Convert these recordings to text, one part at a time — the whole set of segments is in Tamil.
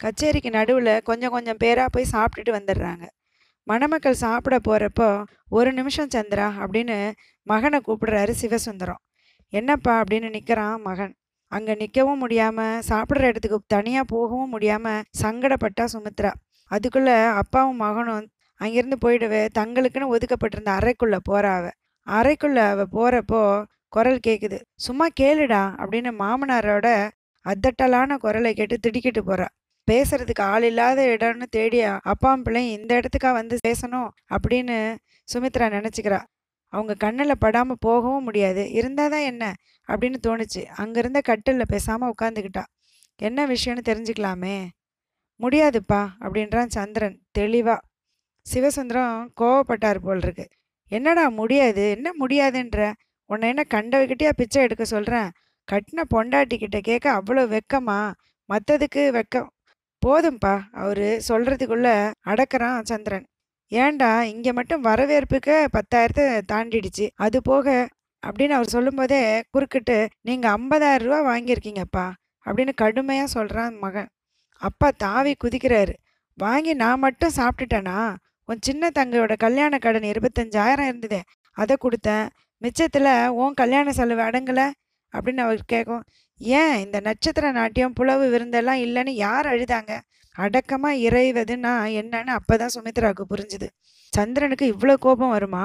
கச்சேரிக்கு நடுவில் கொஞ்சம் கொஞ்சம் பேராக போய் சாப்பிட்டுட்டு வந்துடுறாங்க. மணமக்கள் சாப்பிட போகிறப்போ ஒரு நிமிஷம் சந்திரா அப்படின்னு மகனை கூப்பிடுறாரு சிவசுந்தரம். என்னப்பா? அப்படின்னு நிற்கிறான் மகன். அங்கே நிற்கவும் முடியாமல் சாப்பிட்ற இடத்துக்கு தனியாக போகவும் முடியாமல் சங்கடப்பட்டா சுமித்ரா. அதுக்குள்ளே அப்பாவும் மகனும் அங்கேருந்து போயிடுவே தங்களுக்குன்னு ஒதுக்கப்பட்டிருந்த அறைக்குள்ளே போறா அவ. அறைக்குள்ளே அவள் போகிறப்போ குரல் கேட்குது சும்மா கேளுடா அப்படின்னு மாமனாரோட அதட்டலான குரலை கேட்டு திடுக்கிட்டு போகிறா பேசுறதுக்கு ஆள் இல்லாத இடம்னு தேடி அப்பாவும் பிள்ளை இந்த இடத்துக்கா வந்து பேசணும் அப்படின்னு சுமித்ரா நினச்சிக்கிறா. அவங்க கண்ணில் படாமல் போகவும் முடியாது. இருந்தால் தான் என்ன அப்படின்னு தோணுச்சு. அங்கேருந்த கட்டிலில் பேசாமல் உட்காந்துக்கிட்டா என்ன விஷயம்னு தெரிஞ்சுக்கலாமே. முடியாதுப்பா அப்படின்றான் சந்திரன் தெளிவா. சிவசுந்தரம் கோவப்பட்டார் போல் இருக்கு என்னடா முடியாது? என்ன முடியாதுன்ற? உன்னை என்ன கண்டவகிட்டயா பிச்சை எடுக்க சொல்கிறேன் கட்டின பொண்டாட்டிக்கிட்ட கேட்க அவ்வளோ வெக்கமா? மற்றதுக்கு வெக்கம். போதும்பா அவரு சொல்கிறதுக்குள்ளே அடக்கிறான் சந்திரன். ஏன்டா இங்கே மட்டும் வரவேற்புக்கு பத்தாயிரத்தை தாண்டிடுச்சு. அது போக அப்படின்னு அவர் சொல்லும்போதே குறுக்கிட்டு நீங்கள் ஐம்பதாயிரம் ரூபா வாங்கியிருக்கீங்கப்பா அப்படின்னு கடுமையாக சொல்கிறான் மகன். அப்பா தாவி குதிக்கிறாரு. வாங்கி நான் மட்டும் சாப்பிட்டுட்டேனா? உன் சின்ன தங்கையோட கல்யாண கடன் இருபத்தஞ்சாயிரம் இருந்ததே அதை கொடுத்தேன். மிச்சத்தில் உன் கல்யாண செலவு அடங்கலை? அப்படின்னு அவர் கேட்கும் ஏன் இந்த நட்சத்திர நாட்டியம் புலவு விருந்தெல்லாம் இல்லைன்னு யார் அழுதாங்க? அடக்கமாக இறைவதுன்னா என்னன்னு அப்போ தான் சுமித்ராவுக்கு புரிஞ்சுது. சந்திரனுக்கு இவ்வளோ கோபம் வருமா?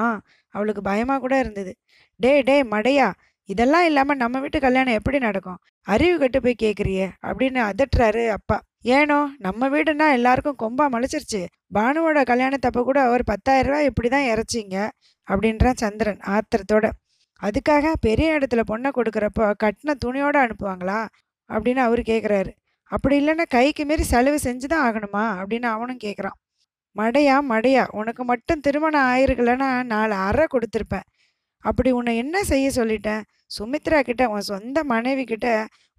அவளுக்கு பயமாக கூட இருந்தது. டே டே மடையா இதெல்லாம் இல்லாமல் நம்ம வீட்டு கல்யாணம் எப்படி நடக்கும்? அறிவு கட்டு போய் கேட்குறியே அப்படின்னு அதட்டுறாரு அப்பா. ஏனோ நம்ம வீடுனா எல்லாருக்கும் கொம்பா முளைச்சிருச்சு பானுவோட கல்யாணத்தப்ப கூட ஒரு பத்தாயிரம் ரூபா இப்படி தான் இறைச்சிங்க அப்படின்றான் சந்திரன் ஆத்திரத்தோட. அதுக்காக பெரிய இடத்துல பொண்ணை கொடுக்குறப்போ கட்டின துணியோடு அனுப்புவாங்களா? அப்படின்னு அவர் கேட்குறாரு அப்படி இல்லைன்னா கைக்கு மீறி செலவு செஞ்சு தான் ஆகணுமா? அப்படின்னு அவனும் கேட்குறான் மடையா மடையா உனக்கு மட்டும் திருமணம் ஆயிருக்கலன்னா நாலு அறை கொடுத்துருப்பேன். அப்படி உன்னை என்ன செய்ய சொல்லிட்டேன்? சுமித்ரா கிட்ட உன் சொந்த மனைவி கிட்ட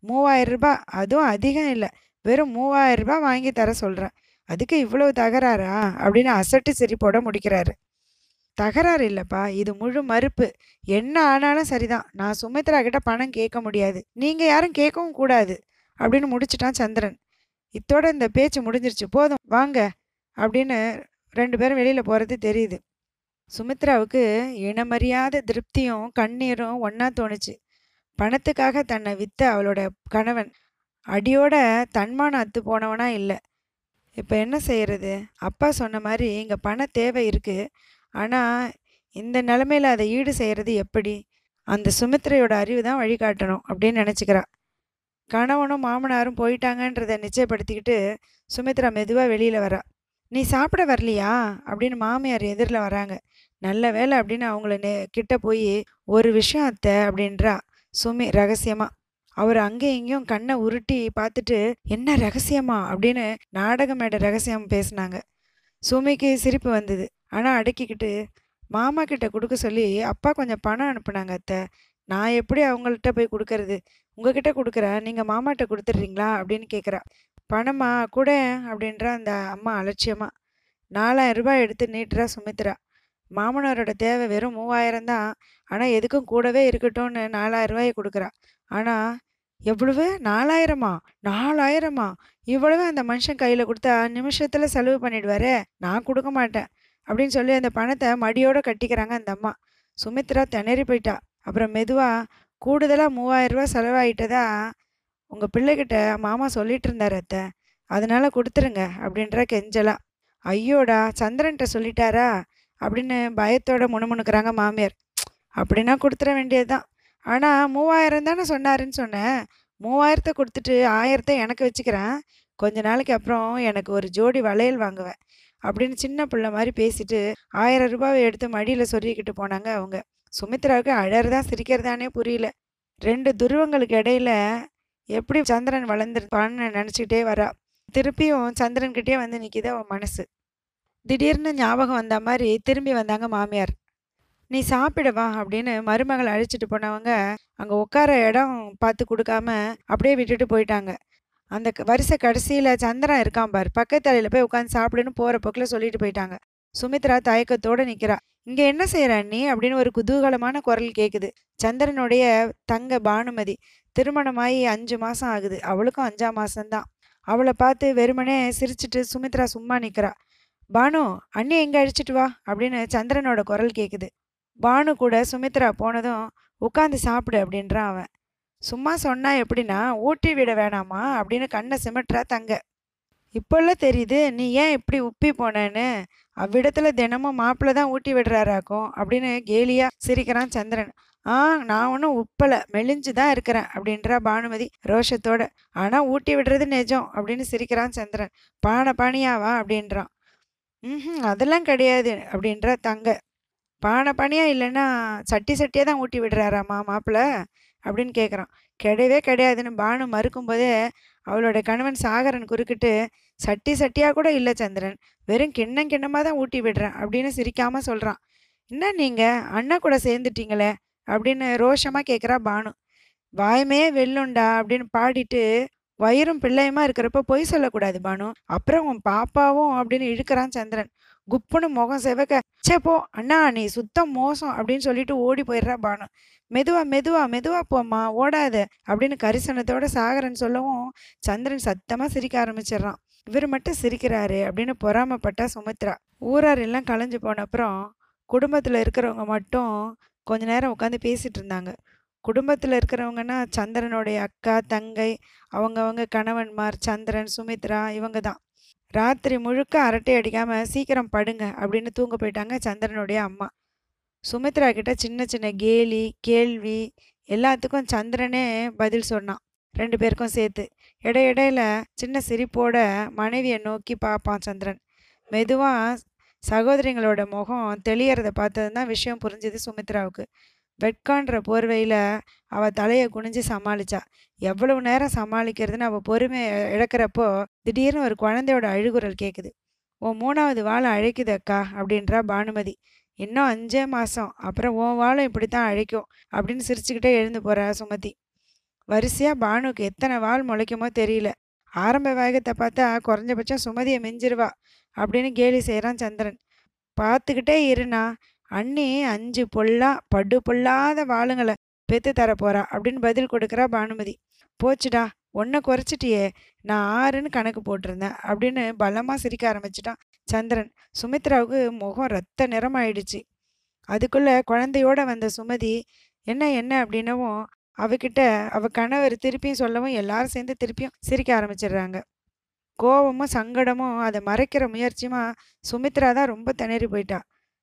மூவாயிரம் ரூபாய் அதுவும் அதிகம் இல்லை. வெறும் மூவாயிரம் ரூபாய் வாங்கி தர சொல்கிறேன் அதுக்கு இவ்வளவு தகராறா? அப்படின்னு அசட்டு சிரிப்போட முடிக்கிறாரு. தகராறு இல்லைப்பா. இது முழு மறுப்பு. என்ன ஆனாலும் சரிதான். நான் சுமித்ரா கிட்ட பணம் கேட்க முடியாது. நீங்கள் யாரும் கேட்கவும் கூடாது. அப்படின்னு முடிச்சிட்டான் சந்திரன். இத்தோட இந்த பேச்சு முடிஞ்சிருச்சு. போதும் வாங்க. அப்படின்னு ரெண்டு பேரும் வெளியில் போகிறது தெரியுது. சுமித்ராவுக்கு இனமறியாத திருப்தியும் கண்ணீரும் ஒன்றா தோணுச்சு. பணத்துக்காக தன்னை வித்த அவளோட கணவன் அடியோட தன்மானம் அத்து போனவனா இல்லை. இப்போ என்ன செய்யறது? அப்பா சொன்ன மாதிரி இங்கே பண தேவை இருக்குது ஆனால் இந்த நிலமையில அதை ஈடு செய்கிறது எப்படி? அந்த சுமித்ரையோட அறிவு தான் வழிகாட்டணும் அப்படின்னு நினச்சிக்கிறா. கணவனும் மாமனாரும் போயிட்டாங்கன்றதை நிச்சயப்படுத்திக்கிட்டு சுமித்ரா மெதுவாக வெளியில் வரா. நீ சாப்பிட வரலையா? அப்படின்னு மாமியார் எதிரில் வராங்க. நல்ல வேலை அப்படின்னு அவங்கள நே கிட்ட போய் ஒரு விஷயம் அத்தை அப்படின்றா சுமி ரகசியமாக அவர் அங்கே இங்கேயும் கண்ணை உருட்டி பார்த்துட்டு என்ன ரகசியமா? அப்படின்னு நாடக மேடை ரகசியம் பேசினாங்க. சுமிக்கு சிரிப்பு வந்தது. ஆனால் அடக்கிக்கிட்டு மாமா கிட்ட கொடுக்க சொல்லி அப்பா கொஞ்சம் பணம் அனுப்புனாங்க அத்தை. நான் எப்படி அவங்கள்ட்ட போய் கொடுக்கறது? உங்ககிட்ட கொடுக்குறேன். நீங்கள் மாமாட்ட கொடுத்துட்றீங்களா? அப்படின்னு கேட்குறா பணமா? கூட அப்படின்ற அந்த அம்மா அலட்சியமாக நாலாயிரம் ரூபாய் எடுத்து நீட்டுறா சுமித்ரா. மாமனாரோட தேவை வெறும் மூவாயிரம் தான். ஆனால் எதுக்கும் கூடவே இருக்கட்டும்னு நாலாயிரம் ரூபாயை கொடுக்குறா. ஆனால் எவ்வளவு? நாலாயிரமா? நாலாயிரமா? இவ்வளவு அந்த மனுஷன் கையில் கொடுத்தா நிமிஷத்தில் செலவு பண்ணிடுவாரே? நான் கொடுக்க மாட்டேன். அப்படின்னு சொல்லி அந்த பணத்தை மடியோட கட்டிக்கிறாங்க அந்த அம்மா. சுமித்ரா திணறி போயிட்டா. அப்புறம் மெதுவாக கூடுதலாக மூவாயிரம் ரூபாய் செலவாயிட்டதா உங்கள் பிள்ளைகிட்ட மாமா சொல்லிட்டு இருந்தார் அத்தை. அதனால கொடுத்துருங்க அப்படின்ற கெஞ்சலா. ஐயோடா சந்திரன்கிட்ட சொல்லிட்டாரா? அப்படின்னு பயத்தோட முணுமுணுக்கிறாங்க மாமியார். அப்படின்னா கொடுத்துட வேண்டியது தான் ஆனால் மூவாயிரம் தானே சொன்னாருன்னு சொன்னேன். மூவாயிரத்தை கொடுத்துட்டு ஆயிரத்தை எனக்கு வச்சுக்கிறேன். கொஞ்ச நாளைக்கு அப்புறம் எனக்கு ஒரு ஜோடி வளையல் வாங்குவேன். அப்படின்னு சின்ன பிள்ளை மாதிரி பேசிட்டு ஆயிரம் ரூபாவை எடுத்து மடியில் சொருகிக்கிட்டு போனாங்க அவங்க. சுமித்ராவுக்கு அழறதா சிரிக்கிறதானே புரியல. ரெண்டு துருவங்களுக்கு இடையில எப்படி சந்திரன் வளர்ந்துருப்பான்னு நினச்சிக்கிட்டே வரா. திருப்பியும் சந்திரன்கிட்டே வந்து நிற்கிது அவன் மனசு. திடீர்னு ஞாபகம் வந்த மாதிரி திரும்பி வந்தாங்க மாமியார். நீ சாப்பிடவா அப்படின்னு மருமகளை அழைச்சிட்டு போனவங்க அங்கே உட்கார இடம் பார்த்து கொடுக்காம அப்படியே விட்டுட்டு போயிட்டாங்க. அந்த வரிசை கடைசியில் சந்திரன் இருக்கான் பார். பக்கத்தலையில் போய் உட்காந்து சாப்பிடுன்னு போகிற போக்கில் சொல்லிட்டு போயிட்டாங்க. சுமித்ரா தயக்கத்தோடு நிற்கிறா இங்கே என்ன செய்கிற நீ? அப்படின்னு ஒரு குதூகலமான குரல் கேட்குது சந்திரனுடைய தங்க பானுமதி திருமணமாகி அஞ்சு மாதம் ஆகுது. அவளுக்கும் அஞ்சாம் மாதம்தான் அவளை பார்த்து வெறுமனே சிரிச்சிட்டு சுமித்ரா சும்மா நிற்கிறா பானு அண்ணி எங்கே அழிச்சிட்டு வா? அப்படின்னு சந்திரனோட குரல் கேட்குது பானு கூட சுமித்ரா போனதும் உட்காந்து சாப்பிடு அப்படின்றான் அவன். சும்மா சொன்னா எப்படின்னா ஊட்டி விட வேணாமா? அப்படின்னு கண்ணை சிமிட்டுறா தங்க. இப்போல்லாம் தெரியுது நீ ஏன் இப்படி உப்பி போனேன்னு? அவ்விடத்தில் தினமும் மாப்பிள்ளை தான் ஊட்டி விடுறாராக்கும் அப்படின்னு கேலியாக சிரிக்கிறான் சந்திரன். ஆ நான் ஒன்றும் உப்பலை மெலிஞ்சு தான் இருக்கிறேன் அப்படின்றா பானுமதி ரோஷத்தோட. ஆனால் ஊட்டி விடுறது நிஜம் அப்படின்னு சிரிக்கிறான் சந்திரன். பானை பானியாவா? அப்படின்றான். ம் அதெல்லாம் கிடையாது அப்படின்றா தங்க. பானை பானியா இல்லைன்னா சட்டி சட்டியாக தான் ஊட்டி விடுறாராம்மா மாப்பிள்ள? அப்படின்னு கேட்குறான். கிடையவே கிடையாதுன்னு பானு மறுக்கும்போதே அவளோட கணவன் சாகரன் குறுக்கிட்டு சட்டி சட்டியாக கூட இல்லை சந்திரன் வெறும் கிண்ணம் கிண்ணமாக தான் ஊட்டி விடுறேன் அப்படின்னு சிரிக்காமல் சொல்கிறான் என்ன நீங்கள் அண்ணா கூட சேர்ந்துட்டீங்களே? அப்படின்னு ரோஷமாக கேட்குறா பானு. வாயுமே வெல்லுண்டா அப்படின்னு பாடிட்டு வயிறும் பிள்ளையுமா இருக்கிறப்ப பொய் சொல்லக்கூடாது பானு. அப்புறம் உன் பாப்பாவும் அப்படின்னு இழுக்கிறான் சந்திரன். குப்புன்னு முகம் செவக்க சே போ அண்ணா நீ சுத்தம் மோசம் அப்படின்னு சொல்லிட்டு ஓடி போயிடுறா பானு. மெதுவா மெதுவா மெதுவா போம்மா ஓடாத அப்படின்னு கரிசனத்தோட சாகரன் சொல்லவும் சந்திரன் சத்தமாக சிரிக்க ஆரம்பிச்சிடுறான். இவர் மட்டும் சிரிக்கிறாரு அப்படின்னு பொறாமப்பட்டா சுமித்ரா. ஊரார் எல்லாம் கலைஞ்சு போன அப்புறம் குடும்பத்தில் இருக்கிறவங்க மட்டும் கொஞ்ச நேரம் உட்காந்து பேசிட்டு இருந்தாங்க. குடும்பத்தில் இருக்கிறவங்கன்னா சந்திரனுடைய அக்கா தங்கை அவங்கவங்க கணவன்மார் சந்திரன் சுமித்ரா இவங்க தான். ராத்திரி முழுக்க அரட்டை அடிக்காம சீக்கிரம் படுங்க அப்படின்னு தூங்க போயிட்டாங்க சந்திரனுடைய அம்மா. சுமித்ரா கிட்ட சின்ன சின்ன கேலி கேள்வி எல்லாத்துக்கும் சந்திரனே பதில் சொன்னான். ரெண்டு பேருக்கும் சேர்த்து. இடையிடையில சின்ன சிரிப்போட மனைவியை நோக்கி பார்ப்பான் சந்திரன். மெதுவாக சகோதரிங்களோட முகம் தெளியறத பார்த்தது தான் விஷயம் புரிஞ்சுது சுமித்ராவுக்கு. வெட்கான்ற போர்வையில் அவள் தலையை குனிஞ்சு சமாளிச்சா. எவ்வளவு நேரம் சமாளிக்கிறதுன்னு அவள் பொறுமையை இழக்கிறப்போ திடீர்னு ஒரு குழந்தையோட அழுகுரல் கேட்குது உன் மூணாவது வாழை அழைக்குது அக்கா அப்படின்றா பானுமதி. இன்னும் அஞ்சே மாதம் அப்புறம் ஓ வாழும் இப்படி தான் அழைக்கும் அப்படின்னு சிரிச்சுக்கிட்டே எழுந்து போகிறா சுமதி. வரிசையாக பானுக்கு எத்தனை வால் முளைக்குமோ தெரியல. ஆரம்ப வேகத்தை பார்த்தா குறைஞ்சபட்சம் சுமதியை மிஞ்சிருவா அப்படின்னு கேலி செய்கிறான் சந்திரன். பார்த்துக்கிட்டே இருண்ணா அண்ணி அஞ்சு பொல்லா படு பொல்லாத வாளுங்களை பெத்து தர போறா அப்படின்னு பதில் கொடுக்குறா பானுமதி. போச்சுடா ஒன்றை குறைச்சிட்டியே நான் ஆறுன்னு கணக்கு போட்டிருந்தேன் அப்படின்னு பலமாக சிரிக்க ஆரம்பிச்சிட்டான். சந்திரன். சுமித்ராவுக்கு முகம் ரத்த நிறமாயிடுச்சு. அதுக்குள்ளே குழந்தையோட வந்த சுமதி என்ன என்ன? அப்படின்னவும் அவகிட்ட அவ கணவர் திருப்பியும் சொல்லவும் எல்லாரும் சேர்ந்து திருப்பியும் சிரிக்க ஆரம்பிச்சிடுறாங்க. கோபமும் சங்கடமும் அதை மறைக்கிற முயற்சியுமா சுமித்ரா தான் ரொம்ப திணறி போயிட்டா.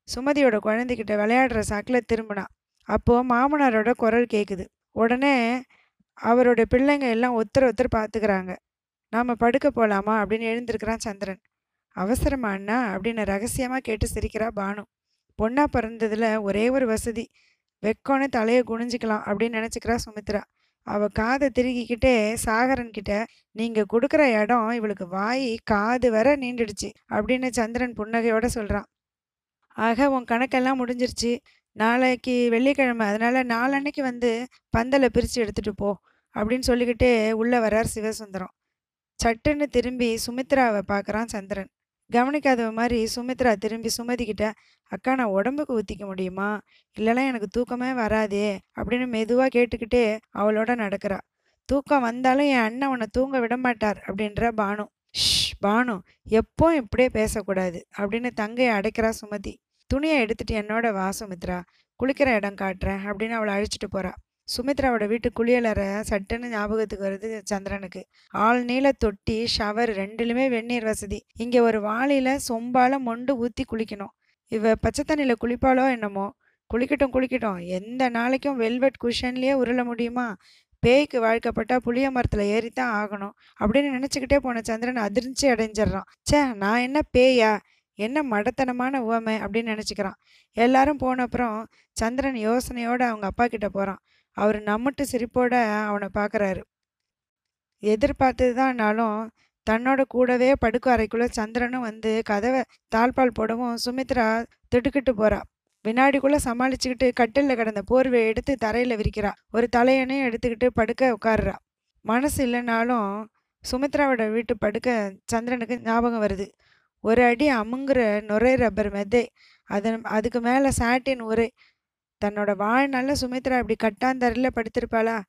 சுமதியோட குழந்தைகிட்ட விளையாடுற சாக்கில் திரும்பினா. அப்போது மாமனாரோட குரல் கேட்குது உடனே அவரோட பிள்ளைங்க எல்லாம் ஒருத்தர் ஒருத்தர் பார்த்துக்கிறாங்க நாம் படுக்க போகலாமா அப்படின்னு எழுந்திருக்கிறான் சந்திரன். அவசரமா அண்ணா அப்படின்னு ரகசியமாக கேட்டு சிரிக்கிறா பானு. பொண்ணா பிறந்ததில் ஒரே ஒரு வசதி வெக்கோன்னு தலையை குனிஞ்சிக்கலாம் அப்படின்னு நினச்சிக்கிறா சுமித்ரா. அவள் காதை திருகிக்கிட்டே சாகரன்கிட்ட நீங்கள் கொடுக்குற இடம் இவளுக்கு வாய் காது வர நீண்டுடுச்சு அப்படின்னு சந்திரன் புன்னகையோட சொல்கிறான் ஆக உன் கணக்கெல்லாம் முடிஞ்சிருச்சு. நாளைக்கு வெள்ளிக்கிழமை. அதனால் நாளன்னைக்கு வந்து பந்தலை பிரித்து எடுத்துகிட்டு போ அப்படின்னு சொல்லிக்கிட்டே உள்ளே வரார் சிவசுந்தரம். சட்டுன்னு திரும்பி சுமித்ராவை பார்க்குறான் சந்திரன். கவனிக்காதவ மாதிரி சுமித்ரா திரும்பி சுமதி கிட்ட அக்கா நான் உடம்புக்கு ஊற்றிக்க முடியுமா? இல்லைனா எனக்கு தூக்கமே வராதே அப்படின்னு மெதுவாக கேட்டுக்கிட்டே அவளோட நடக்கிறா. தூக்கம் வந்தாலும் என் அண்ணன் உன்னை தூங்க விட மாட்டார் அப்படின்ற பானு. ஷ் பானு எப்போ இப்படியே பேசக்கூடாது அப்படின்னு தங்கையை அடைக்கிறா சுமதி. துணியை எடுத்துட்டு என்னோட வா சுமித்ரா குளிக்கிற இடம் காட்டுறேன் அப்படின்னு அவளை அழைச்சிட்டு போறா. சுமித்ராவோட வீட்டு குளியலறை சட்டுன்னு ஞாபகத்துக்கு வருது சந்திரனுக்கு. ஆள் நீள தொட்டி ஷவர் ரெண்டுலுமே வெந்நீர் வசதி. இங்கே ஒரு வாளியில சொம்பால மொண்டு ஊற்றி குளிக்கணும். இவ பச்சை தண்ணியில் குளிப்பாளோ என்னமோ? குளிக்கட்டும் குளிக்கட்டும். எந்த நாளைக்கும் வெல்வெட் குஷன்லேயே உருள முடியுமா? பேய்க்கு வாழ்க்கப்பட்டா புளிய மரத்தில் ஏறித்தான் ஆகணும். அப்படின்னு நினச்சிக்கிட்டே போன சந்திரன் அதிர்ச்சி அடைஞ்சிடுறான். ச்சே நான் என்ன பேயா? என்ன மடத்தனமான உவமை? அப்படின்னு நினச்சிக்கிறான். எல்லாரும் போன அப்புறம் சந்திரன் யோசனையோடு அவங்க அப்பா கிட்ட போகிறான் அவர் நம்மட்டு சிரிப்போட அவனை பார்க்குறாரு எதிர்பார்த்தது தான்னாலும் தன்னோட கூடவே படுக்க அறைக்குள்ளே சந்திரனும் வந்து கதவை தாழ்பால் போடவும் சுமித்ரா திடுக்கிட்டு போறா. வினாடிக்குள்ளே சமாளிச்சுக்கிட்டு கட்டிலில் கிடந்த போர்வையை எடுத்து தரையில் விரிக்கிறா. ஒரு தலையணையும் எடுத்துக்கிட்டு படுக்க உட்காருறா. மனசு இல்லைனாலும் சுமித்ராவோட வீட்டு படுக்க சந்திரனுக்கு ஞாபகம் வருது. ஒரு அடி அமுங்குற நுரை ரப்பர் மெதை அதன் அதுக்கு மேலே சாட்டின் உரை. தன்னோட வாழ்நாளில் சுமித்ரா இப்படி கட்டாந்தரில் படுத்திருப்பாளா?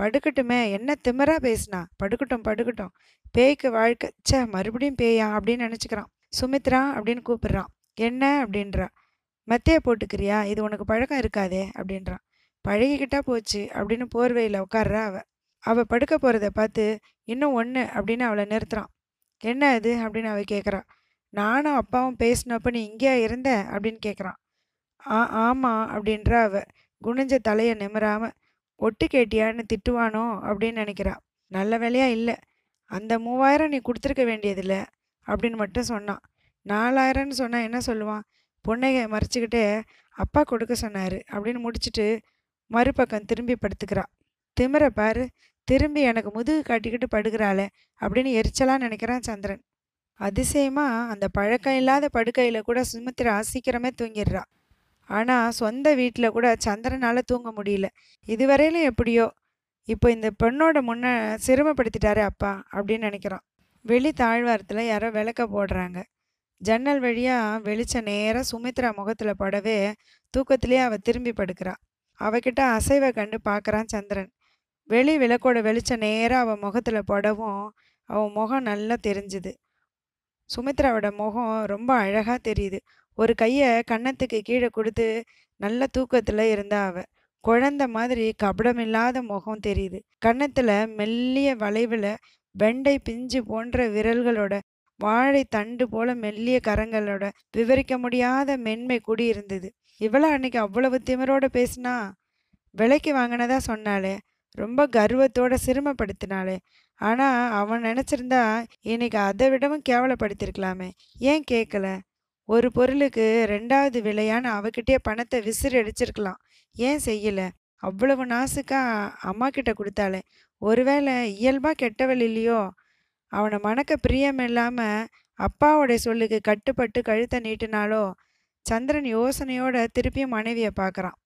படுக்கட்டுமே என்ன திமிரா பேசுனா? படுக்கட்டும் படுக்கட்டும். பேய்க்கு வாழ்க்கை ச்சே மறுபடியும் பேயா? அப்படின்னு நினச்சிக்கிறான். சுமித்ரா அப்படின்னு கூப்பிடுறான். என்ன? அப்படின்றா. மெத்தைய போட்டுக்கிறியா? இது உனக்கு பழக்கம் இருக்காதே? அப்படின்றான் பழகிக்கிட்டா போச்சு அப்படின்னு போர்வையில் உட்கார்றா அவ. அவள் படுக்க போகிறத பார்த்து இன்னும் ஒன்று அப்படின்னு அவளை நிறுத்துறான். என்ன இது? அப்படின்னு அவள் கேட்குறா நானும் அப்பாவும் பேசினப்ப நீ இங்கேயா இருந்த? அப்படின்னு கேட்குறான் ஆ ஆமாம் அப்படின்றா அவ. குனிஞ்ச தலையை நிமராம ஒட்டு கேட்டியான்னு திட்டுவானோ? அப்படின்னு நினைக்கிறா. நல்ல வேலையா இல்லை. அந்த மூவாயிரம் நீ கொடுத்துருக்க வேண்டியதில்லை. அப்படின்னு மட்டும் சொன்னான் நாலாயிரம்னு சொன்னால் என்ன சொல்லுவான்? பொண்ணையை மறைச்சிக்கிட்டே அப்பா கொடுக்க சொன்னார். அப்படின்னு முடிச்சுட்டு மறுபக்கம் திரும்பி படுத்துக்கிறா. திமிர பாரு திரும்பி எனக்கு முதுகு காட்டிக்கிட்டு படுக்கிறாளே அப்படின்னு எரிச்சலாக நினைக்கிறான் சந்திரன். அதிசயமா அந்த பழக்கம் இல்லாத படுக்கையில் கூட சுமித்ரா சீக்கிரமே தூங்கிடுறா. ஆனால் சொந்த வீட்டில் கூட சந்திரனால் தூங்க முடியல. இதுவரையிலும் எப்படியோ இப்போ இந்த பெண்ணோட முன்ன சிரமப்படுத்திட்டாரு அப்பா அப்படின்னு நினைக்கிறான் வெளி தாழ்வாரத்தில் யாரோ விளக்க போடுறாங்க. ஜன்னல் வழியாக வெளிச்சம் நேராக சுமித்ரா முகத்தில் படவே தூக்கத்திலேயே அவள் திரும்பி படுக்கிறான் அவகிட்ட அசைவை கண்டு பார்க்குறான் சந்திரன். வெளி விளக்கோட வெளிச்சம் நேராக அவள் முகத்தில் படவும் அவன் முகம் நல்லா தெரிஞ்சுது. சுமித்ராவோட முகம் ரொம்ப அழகாக தெரியுது. ஒரு கையை கன்னத்துக்கு கீழே கொடுத்து நல்ல தூக்கத்தில் இருந்தா அவ. குழந்த மாதிரி கபடமில்லாத முகம் தெரியுது. கன்னத்தில் மெல்லிய வளைவில் வெண்டை பிஞ்சு போன்ற விரல்களோட வாழை தண்டு போல மெல்லிய கரங்களோட விவரிக்க முடியாத மென்மை குடி இருந்தது. இவள அன்னைக்கு அவ்வளவு திமிரோட பேசினா? விலைக்கு வாங்கினதா சொன்னாலே ரொம்ப கர்வத்தோட சிரமப்படுத்தினாளே. ஆனால் அவன் நினச்சிருந்தா இன்னைக்கு அதை விடவும் கேவலப்படுத்திருக்கலாமே. ஏன் கேட்கல ஒரு பொருளுக்கு ரெண்டாவது விலையான அவகிட்டே பணத்தை விசிறி அடிச்சிருக்கலாம் ஏன் செய்யல? அவ்வளவு நாசுக்கா அம்மா கிட்ட கொடுத்தாளே. ஒருவேளை இயல்பா கெட்டவள் இல்லையோ? அவனை மணக்க பிரியம் இல்லாமல் அப்பாவோடைய சொல்லுக்கு கட்டுப்பட்டு கழுத்தை நீட்டினாலோ சந்திரன் யோசனையோட திருப்பியும் மனைவியை பார்க்கறான்.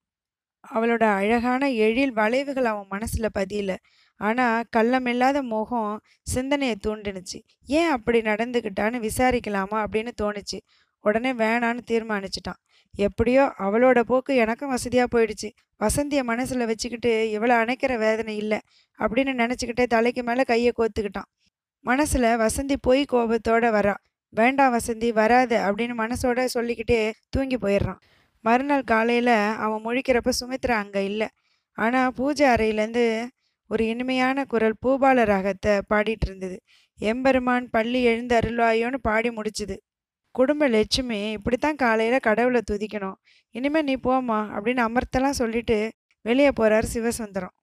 அவளோட அழகான எழில் வளைவுகள் அவன் மனசுல பதியல. ஆனா கள்ளமில்லாத முகம் சிந்தனையை தூண்டினுச்சு. ஏன் அப்படி நடந்துக்கிட்டான்னு விசாரிக்கலாமா அப்படின்னு தோணுச்சு. உடனே வேணான்னு தீர்மானிச்சிட்டான். எப்படியோ அவளோட போக்கு எனக்கும் வசதியாக போயிடுச்சு. வசந்தியை மனசில் வச்சுக்கிட்டு இவளை அணைக்கிற வேதனை இல்லை அப்படின்னு நினச்சிக்கிட்டே தலைக்கு மேலே கையை கோத்துக்கிட்டான் மனசில் வசந்தி போய் கோபத்தோட வரா. வேண்டாம் வசந்தி வராத அப்படின்னு மனசோட சொல்லிக்கிட்டே தூங்கி போயிடுறான். மறுநாள் காலையில் அவன் முழிக்கிறப்ப சுமித்ரா அங்கே இல்லை. ஆனால் பூஜை அறையிலேருந்து ஒரு இனிமையான குரல் பூபால ராகத்தை பாடிட்டு இருந்தது. எம்பெருமான் பள்ளி எழுந்து அருள்வாயோன்னு பாடி முடிச்சுது. குடும்ப லட்சுமி இப்படித்தான் காலையில் கடவுளை துதிக்கணும். இனிமே நீ போம்மா அப்படின்னு அமர்த்தெல்லாம் சொல்லிட்டு வெளியே போறாரு சிவசுந்தரம்.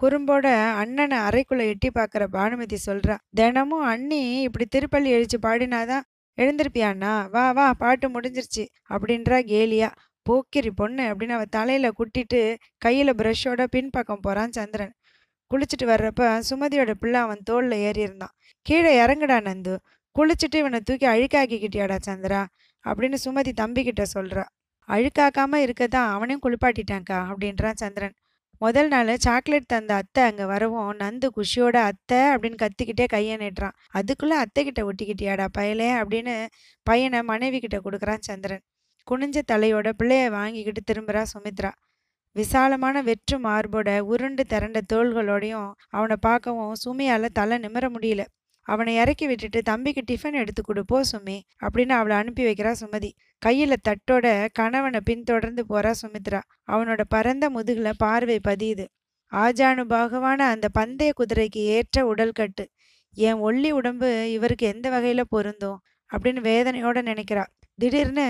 குறும்போட அண்ணனை அறைக்குள்ள எட்டி பார்க்குற பானுமதி சொல்றா தினமும் அண்ணி இப்படி திருப்பள்ளி எழுச்சி பாடினாதான் எழுந்திருப்பியாண்ணா வா வா பாட்டு முடிஞ்சிருச்சு அப்படின்றா கேலியா. போக்கிரி பொண்ணு அப்படின்னு அவ தலையில குட்டிட்டு கையில ப்ரஷோட பின்பக்கம் போறான் சந்திரன். குளிச்சுட்டு வர்றப்ப சுமதியோட பிள்ளை அவன் தோல்ல ஏறி இருந்தான் கீழே இறங்குடா நந்து. குளிச்சுட்டு இவனை தூக்கி அழுக்காக்கிக்கிட்டியாடா சந்திரா அப்படின்னு சுமதி தம்பிக்கிட்ட சொல்றா. அழுக்காக்காம இருக்கதான் அவனையும் குளிப்பாட்டிட்டான்க்கா அப்படின்றான் சந்திரன். முதல் நாள் சாக்லேட் தந்த அத்தை அங்கே வரவும் நந்து குஷியோட அத்தை அப்படின்னு கத்திக்கிட்டே கையை நீட்டுறான். அதுக்குள்ளே அத்தை கிட்ட ஒட்டிக்கிட்டியாடா பயலே அப்படின்னு பையனை மனைவி கிட்ட கொடுக்குறான் சந்திரன். குனிஞ்ச தலையோட பிள்ளைய வாங்கிக்கிட்டு திரும்புறா சுமித்ரா. விசாலமான வெற்று மார்போட உருண்டு திரண்ட தோள்களோடையும் அவனை பார்க்கவும் சுமியால் தலை நிமிர முடியல. அவனை இறக்கி விட்டுட்டு தம்பிக்கு டிஃபன் எடுத்து கொடுப்போ சுமி அப்படின்னு அவளை அனுப்பி வைக்கிறா சுமதி. கையில் தட்டோட கணவனை பின்தொடர்ந்து போறா சுமித்ரா. அவனோட பரந்த முதுகுல பார்வை பதியுது. ஆஜானுபாகுவான அந்த பந்தய குதிரைக்கு ஏற்ற உடல் கட்டு. என் ஒல்லி உடம்பு இவருக்கு எந்த வகையில் பொருந்தும்? அப்படின்னு வேதனையோட நினைக்கிறா. திடீர்னு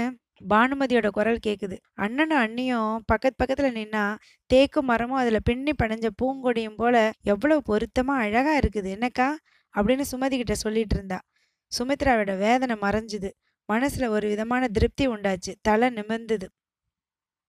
பானுமதியோட குரல் கேட்குது அண்ணனும் அண்ணியும் பக்கத்து பக்கத்தில் நின்னா தேக்கு மரமும் அதில் பின்னி பணிஞ்ச பூங்கொடியும் போல எவ்வளவு பொருத்தமாக அழகாக இருக்குது. என்னக்கா? அப்படின்னு சுமதி கிட்ட சொல்லிட்டு இருந்தா. சுமித்ராவோட வேதனை மறைஞ்சுது. மனசுல ஒரு விதமான திருப்தி உண்டாச்சு. தலை நிமிர்ந்தது.